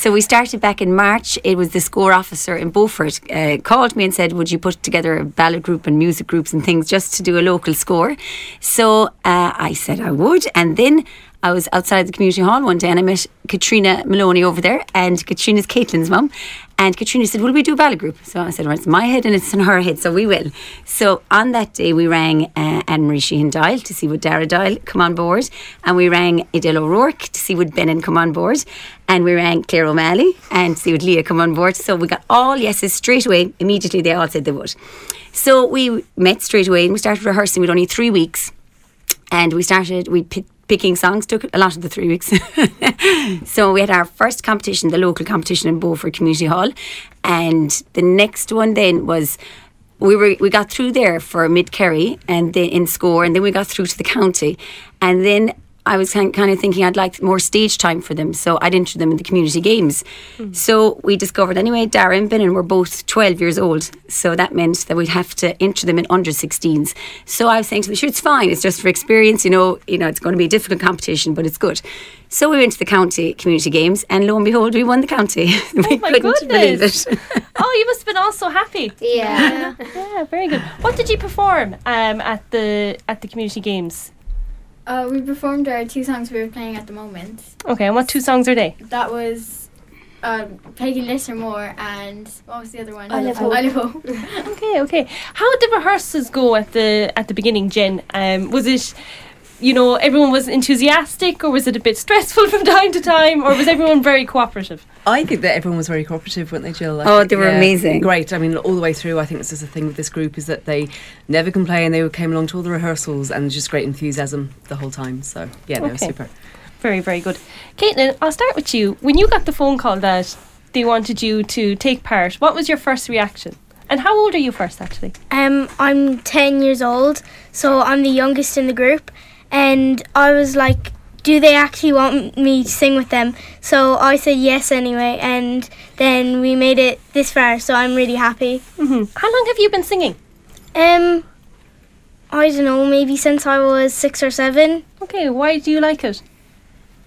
So we started back in March. It was the Scór officer in Beaufort uh, called me and said, "Would you put together a ballad group and music groups and things just to do a local Scór?" So uh, I said I would, and then I was outside the community hall one day and I met Katrina Maloney over there, and Katrina's Caitlin's mum. And Katrina said, Will we do a ballet group? So I said, Well, it's my head and it's in her head, so we will. So on that day, we rang uh, Anne Marie Sheehan Doyle to see would Dara Doyle come on board, and we rang Adele O'Rourke to see would Benin come on board, and we rang Claire O'Malley and see would Leah come on board. So we got all yeses straight away. Immediately, they all said they would. So we met straight away and we started rehearsing with only three weeks. And we started, we picking songs took a lot of the three weeks. so we had our first competition, the local competition in Beaufort Community Hall, and the next one then was we were we got through there for mid Kerry and then in Scór, and then we got through to the county, and then I was kind of thinking I'd like more stage time for them, so I'd enter them in the community games. Mm. So we discovered anyway, Dara and Benin were both 12 years old, so that meant that we'd have to enter them in under 16s. So I was saying to them, sure, it's fine, it's just for experience, you know, you know, it's going to be a difficult competition, but it's good. So we went to the county community games, and lo and behold, we won the county. we oh my couldn't goodness. believe it. oh, you must have been all so happy. Yeah. yeah, very good. What did you perform um, at the at the community games? Uh, we performed our two songs we were playing at the moment. Okay, and what two songs are they? That was uh, Peigín Leitir Móir and what was the other one? Isle of Hope. Isle of Hope. okay, okay. How did the rehearsals go at the at the beginning, Jen? Um, was it you know, everyone was enthusiastic, or was it a bit stressful from time to time, or was everyone very cooperative? I think that everyone was very cooperative, weren't they, Jill? I oh, they were yeah, amazing. Great. I mean, all the way through, I think this is the thing with this group is that they never complain. They came along to all the rehearsals and just great enthusiasm the whole time. So, yeah, they okay. were super. Very, very good. Caitlin, I'll start with you. When you got the phone call that they wanted you to take part, what was your first reaction? And how old are you first, actually? Um, I'm 10 years old, so I'm the youngest in the group and I was like, do they actually want me to sing with them? So I said yes anyway, and then we made it this far, so I'm really happy. Mm-hmm. How long have you been singing? Um, I don't know, maybe since I was six or seven. Okay, why do you like it?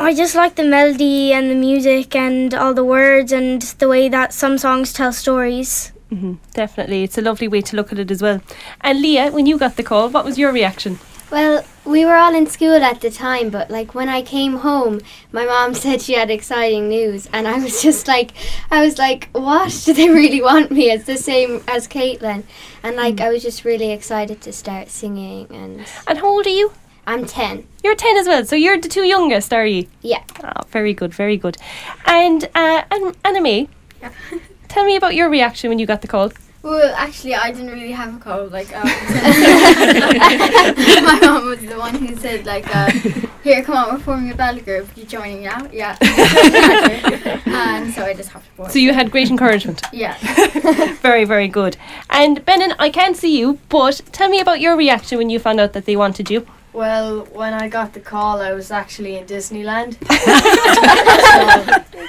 I just like the melody and the music and all the words and the way that some songs tell stories. Mm-hmm, definitely, it's a lovely way to look at it as well. And Leah, when you got the call, what was your reaction? Well, we were all in school at the time, but like when I came home, my mom said she had exciting news, and I was just like, I was like, what? Do they really want me? It's the same as Caitlin, and like mm. I was just really excited to start singing. And and how old are you? I'm ten. You're ten as well, so you're the two youngest, are you? Yeah. Oh, very good, very good. And uh, and Anime, yeah. tell me about your reaction when you got the call. Well, actually, I didn't really have a cold. Like, um, my mom was the one who said, like, uh, "Here, come on, we're forming a ballad group. You joining now?" Yeah. and so I just have to. So you had great encouragement. yeah. very, very good. And Benin, I can't see you, but tell me about your reaction when you found out that they wanted you. Well, when I got the call, I was actually in Disneyland.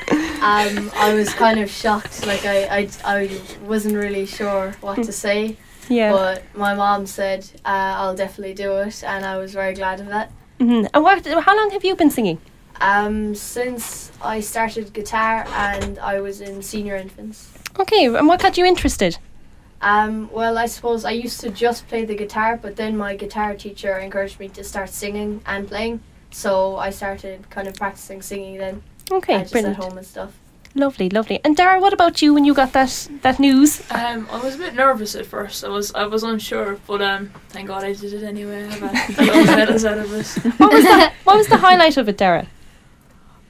so, um, I was kind of shocked. Like I, I, I wasn't really sure what to say. Yeah. But my mom said uh, I'll definitely do it, and I was very glad of that. Mm-hmm. And what? How long have you been singing? Um, since I started guitar, and I was in senior infants. Okay, and what got you interested? Um, well, I suppose I used to just play the guitar, but then my guitar teacher encouraged me to start singing and playing. So I started kind of practicing singing then. Okay, uh, just brilliant. at home and stuff. Lovely, lovely. And Dara, what about you when you got that that news? Um, I was a bit nervous at first. I was I was unsure, but um, thank God I did it anyway. I got medals out of it. What was the What was the highlight of it, Dara?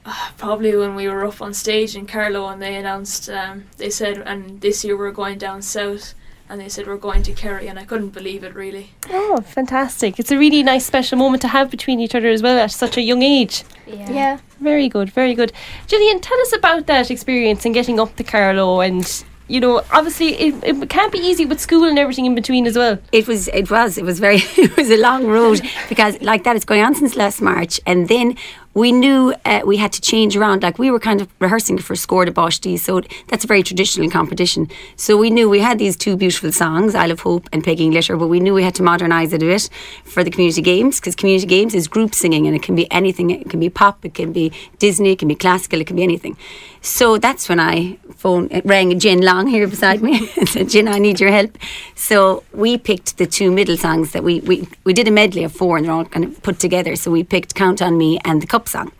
Uh, probably when we were up on stage in Carlow and they announced, um, they said, and this year we're going down south and they said we're going to Kerry and I couldn't believe it really. Oh, fantastic. It's a really nice special moment to have between each other as well at such a young age. Yeah. Yeah. Very good, very good. Gillian, tell us about that experience and getting up to Carlow and you know, obviously it, it can't be easy with school and everything in between as well. It was, it was, it was very, it was a long road because like that it's going on since last March and then we knew uh, we had to change around. Like we were kind of rehearsing for Scór na bPáistí, so that's a very traditional competition. So we knew we had these two beautiful songs, Isle of Hope and Peigín Leitir, but we knew we had to modernise it a bit for the community games because community games is group singing and it can be anything. It can be pop, it can be Disney, it can be classical, it can be anything. So that's when I phone it rang Jen Long here beside me and said, Jen, I need your help. So we picked the two middle songs that we, we, we did a medley of four and they're all kind of put together. So we picked Count on Me and the Cup song.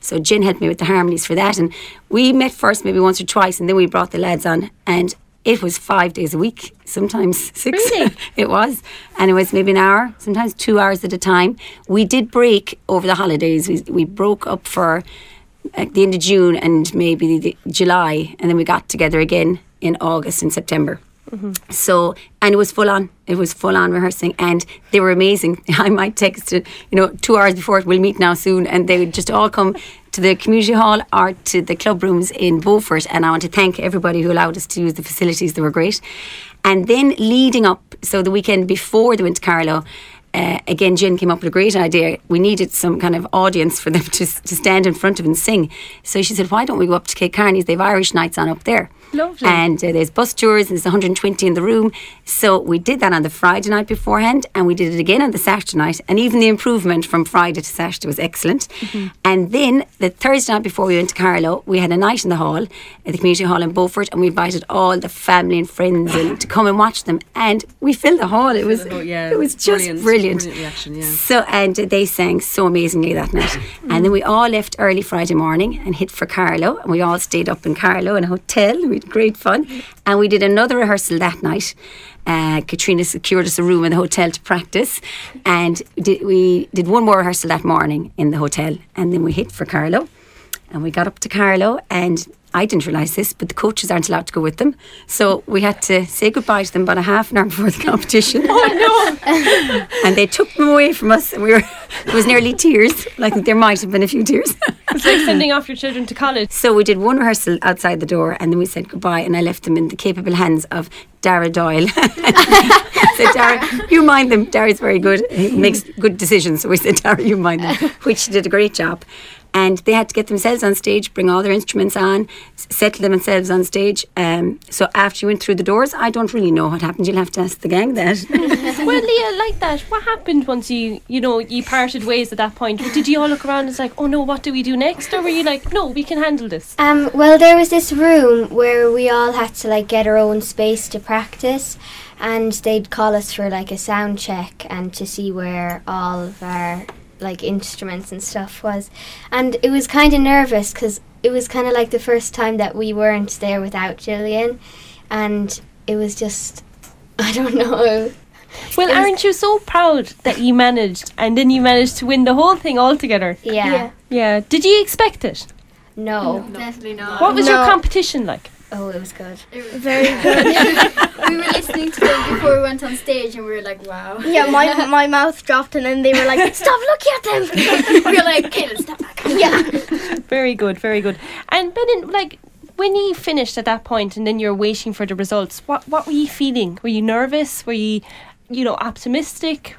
So Jen helped me with the harmonies for that. And we met first maybe once or twice and then we brought the lads on and it was five days a week, sometimes six. Really? it was. And it was maybe an hour, sometimes two hours at a time. We did break over the holidays. We, we broke up for at the end of June and maybe the, July, and then we got together again in August and September. So, and it was full on. It was full on rehearsing, and they were amazing. I might text it, you know, two hours before it. We'll meet now soon, and they would just all come to the community hall or to the club rooms in Beaufort. And I want to thank everybody who allowed us to use the facilities. They were great. And then leading up, so the weekend before they went to Carlow. Uh, again, Jen came up with a great idea. We needed some kind of audience for them to, to stand in front of and sing. So she said, Why don't we go up to Kate Kearney's? They have Irish nights on up there. Lovely. And uh, there's bus tours, and there's 120 in the room. So we did that on the Friday night beforehand, and we did it again on the Saturday night. And even the improvement from Friday to Saturday was excellent. And then the Thursday night before we went to Carlow, we had a night in the hall, at the community hall in Beaufort, and we invited all the family and friends in to come and watch them. And we filled the hall. It was, Oh, yeah, it was just brilliant, brilliant. Brilliant reaction, yeah. So and they sang so amazingly that night. and then we all left early Friday morning and hit for Carlow, And we all stayed up in Carlow in a hotel. We had great fun. And we did another rehearsal that night. Uh, Katrina secured us a room in the hotel to practice, and did, we did one more rehearsal that morning in the hotel, and then we hit for Carlow and we got up to Carlow and I didn't realise this, but the coaches aren't allowed to go with them, so we had to say goodbye to them about a half an hour before the competition. oh no! and they took them away from us, and we were it was nearly tears. I think there might have been a few tears. It's like sending off your children to college. So we did one rehearsal outside the door and then we said goodbye and I left them in the capable hands of Dara Doyle. so Dara, you mind them. Dara's very good. He makes good decisions. So we said, Dara, you mind them, which she did a great job. And they had to get themselves on stage, bring all their instruments on, settle themselves on stage. Um, so after you went through the doors, I don't really know what happened. You'll have to ask the gang that. Well, Leah, like that, what happened once you, you know, you parted ways at that point? Did you all look around and it's like, oh no, what do we do next? Or were you like, no, we can handle this? Um, well, there was this room where we all had to like get our own space to practice, and they'd call us for like a sound check and to see where all of our like instruments and stuff was, and it was kind of nervous because it was kind of like the first time that we weren't there without Gillian, and it was just I don't know. Well, aren't you so proud that you managed and then you managed to win the whole thing altogether? Yeah. Yeah. Did you expect it? No. Definitely not. What was your competition like? Oh, it was good. It was Very good. we were listening to them before we went on stage and we were like, wow. yeah, my my mouth dropped and then they were like, "Stop looking at them." we were like, Caitlin, step back. yeah. Very good, very good. And Benin, like, when you finished at that point and then you're waiting for the results, what, what were you feeling? Were you nervous? Were you, you know, optimistic?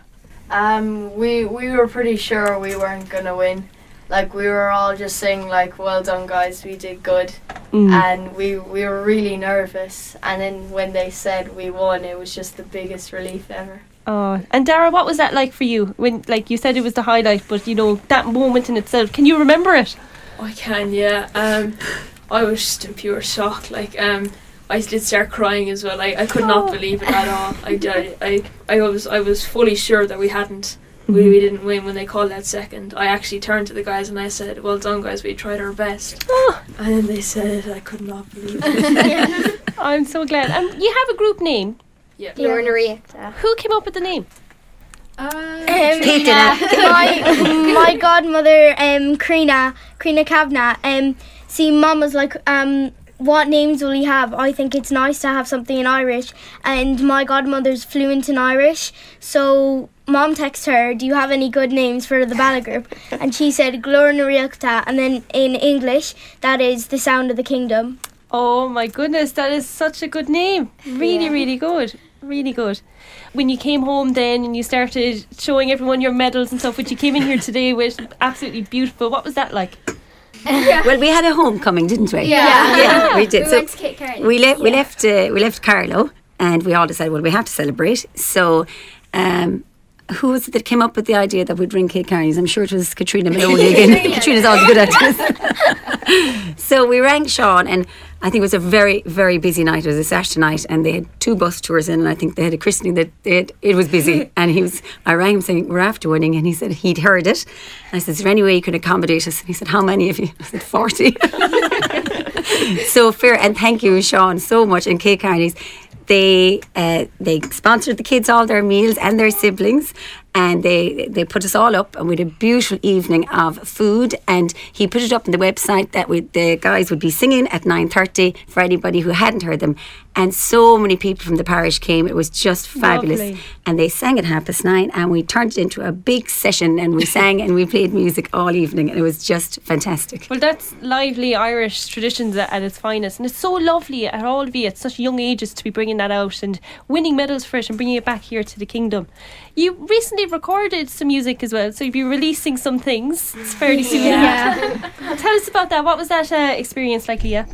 Um, we we were pretty sure we weren't gonna win. Like we were all just saying like, "Well done, guys, we did good," Mm. and we we were really nervous. And then when they said we won, it was just the biggest relief ever. Oh, and Dara, what was that like for you? When, like, you said it was the highlight, but you know that moment in itself. Can you remember it? I can, yeah. Um, I was just in pure shock. Like, um, I did start crying as well. I, I could not Oh. believe it at all. I, I, I, I was I was fully sure that we hadn't. We, we didn't win when they called that second. I actually turned to the guys and I said, "Well done, guys. We tried our best." Oh, And then they said, "I could not believe it." I'm so glad. And you have a group name. yeah. Glór na Ríochta. Who came up with the name? Um, Kate did my my godmother, um, Krina, Krina Kavanagh, um, see, mum was like, um, what names will you have? I think it's nice to have something in Irish, and my godmother's fluent in Irish, so mom texted her, do you have any good names for the ballet group? And she said, Glór na Ríochta, and then in English, that is the sound of the kingdom. Oh my goodness, that is such a good name. Really, Yeah. really good. Really good. When you came home then and you started showing everyone your medals and stuff, which you came in here today with, absolutely beautiful. What was that like? Well, we had a homecoming, didn't we? Yeah. yeah, we did. We so went to Kate we left. We Yeah. left. Uh, we left Carlow, and we all decided, well, we have to celebrate. So. Um, who was it that came up with the idea that we'd ring Kate Kearney's? I'm sure it was Katrina Maloney again. Katrina's always good at this. so we rang Sean, and I think it was a very, very busy night. It was a Saturday night, and they had two bus tours in, and I think they had a christening that they had, it was busy. And he was, I rang him saying, We're after winning, and he said he'd heard it. And I said, Is there any way you can accommodate us? And he said, How many of you? I said, 40. so fair, and thank you, Sean, so much. And Kate Kearney's they uh, they sponsored the kids all their meals and their siblings and they they put us all up and we had a beautiful evening of food and he put it up on the website that we, the guys would be singing at 9.30 for anybody who hadn't heard them and so many people from the parish came it was just fabulous Lovely. and they sang at half past nine and we turned it into a big session and we sang and we played music all evening and it was just fantastic Well, that's lively Irish traditions at, at its finest, and it's so lovely at all of you at such young ages to be bringing that out and winning medals for it and bringing it back here to the kingdom. You recently recorded some music as well, so you'll be releasing some things. It's fairly soon. Yeah. Tell us about that. What was that uh, experience like, Leah?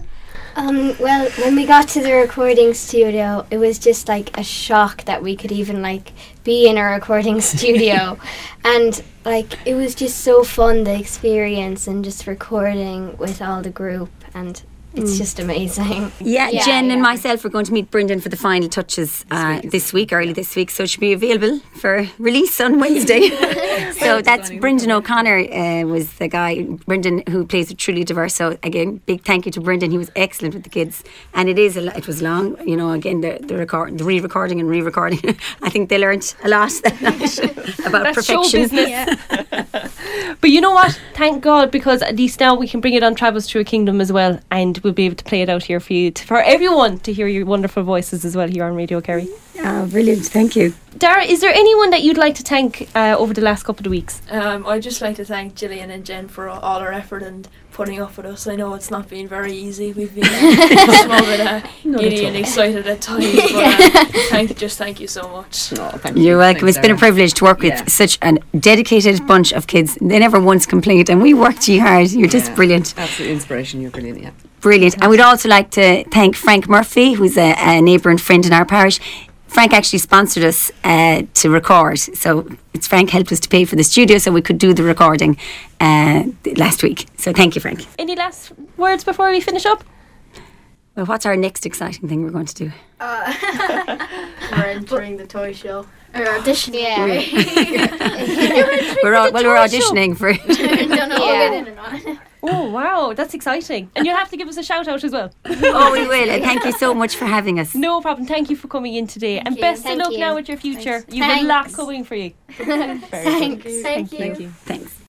Um, well, when we got to the recording studio, it was just like a shock that we could even like be in a recording studio, and like it was just so fun the experience and just recording with all the group, and it's just amazing. Yeah, Yeah, Jen and myself are going to meet Brendan for the final touches uh, this week, early this week, so it should be available for release on Wednesday. so that's Brendan O'Connor uh, was the guy, Brendan who plays with Truly Diverse. So again, big thank you to Brendan. He was excellent with the kids, and it is a, it was long. You know, again the the record, the re-recording and re-recording. I think they learned a lot that night about That's show perfection. business. But you know what? Thank God, because at least now we can bring it on Travels Through a Kingdom as well, and we'll be able to play it out here for you, to, for everyone to hear your wonderful voices as well here on Radio Kerry. Oh, brilliant! Thank you. Dara, is there anyone that you'd like to thank uh, over the last couple of weeks? Um, I'd just like to thank Gillian and Jen for all all our effort and putting up with us. I know it's not been very easy. We've been uh, small bit uh, giddy and excited at times, but uh, thank, just thank you so much. Oh, thank You're you. welcome. Thanks, It's been a privilege to work with such a dedicated bunch of kids. They never once complained, and we worked you hard. You're just Yeah. brilliant, Absolute inspiration. You're brilliant. Yeah. Brilliant. And we'd also like to thank Frank Murphy, who's a, a neighbour and friend in our parish. Frank actually sponsored us uh, to record, so it's Frank helped us to pay for the studio, so we could do the recording uh, last week. So thank you, Frank. Any last words before we finish up? Well, what's our next exciting thing we're going to do? Uh, We're entering the toy show. or auditioning. Yeah. We're all, well, we're toy show. auditioning for. Don't know. Yeah. We'll get in and on. Oh, wow, that's exciting. And you'll have to give us a shout out as well. oh, we will. And thank you so much for having us. No problem. Thank you for coming in today. and you. best Thank of luck you. now with your future. You've a lot coming for you. Thanks. Thank you. Thank you. Thanks.